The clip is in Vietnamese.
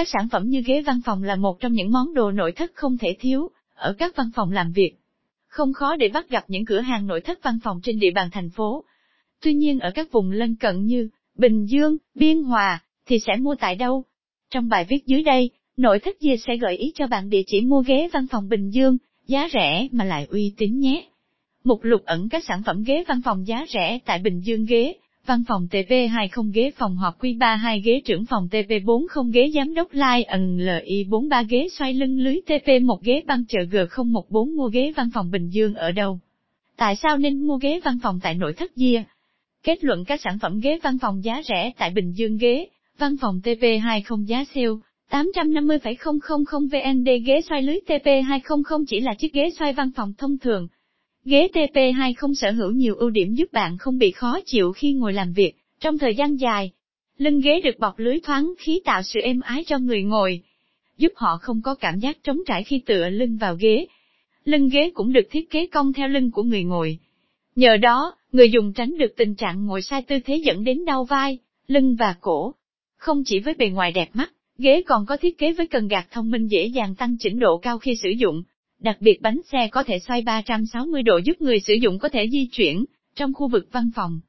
Các sản phẩm như ghế văn phòng là một trong những món đồ nội thất không thể thiếu, ở các văn phòng làm việc. Không khó để bắt gặp những cửa hàng nội thất văn phòng trên địa bàn thành phố. Tuy nhiên ở các vùng lân cận như Bình Dương, Biên Hòa, thì sẽ mua tại đâu? Trong bài viết dưới đây, nội thất Dìa sẽ gợi ý cho bạn địa chỉ mua ghế văn phòng Bình Dương, giá rẻ mà lại uy tín nhé. Mục lục ẩn các sản phẩm ghế văn phòng giá rẻ tại Bình Dương ghế, văn phòng TV20 ghế phòng họp Q32 ghế trưởng phòng TV40 ghế giám đốc Lai ẩn LI43 ghế xoay lưng lưới TP1 ghế băng chợ G014 mua ghế văn phòng Bình Dương ở đâu? Tại sao nên mua ghế văn phòng tại nội thất Dìa? Kết luận các sản phẩm ghế văn phòng giá rẻ tại Bình Dương ghế, văn phòng TV20 giá siêu. 850,000 VND ghế xoay lưới TP200 chỉ là chiếc ghế xoay văn phòng thông thường. Ghế TP20 sở hữu nhiều ưu điểm giúp bạn không bị khó chịu khi ngồi làm việc, trong thời gian dài. Lưng ghế được bọc lưới thoáng khí tạo sự êm ái cho người ngồi, giúp họ không có cảm giác trống trải khi tựa lưng vào ghế. Lưng ghế cũng được thiết kế cong theo lưng của người ngồi. Nhờ đó, người dùng tránh được tình trạng ngồi sai tư thế dẫn đến đau vai, lưng và cổ. Không chỉ với bề ngoài đẹp mắt, ghế còn có thiết kế với cần gạt thông minh dễ dàng tăng chỉnh độ cao khi sử dụng. Đặc biệt bánh xe có thể xoay 360 độ giúp người sử dụng có thể di chuyển trong khu vực văn phòng.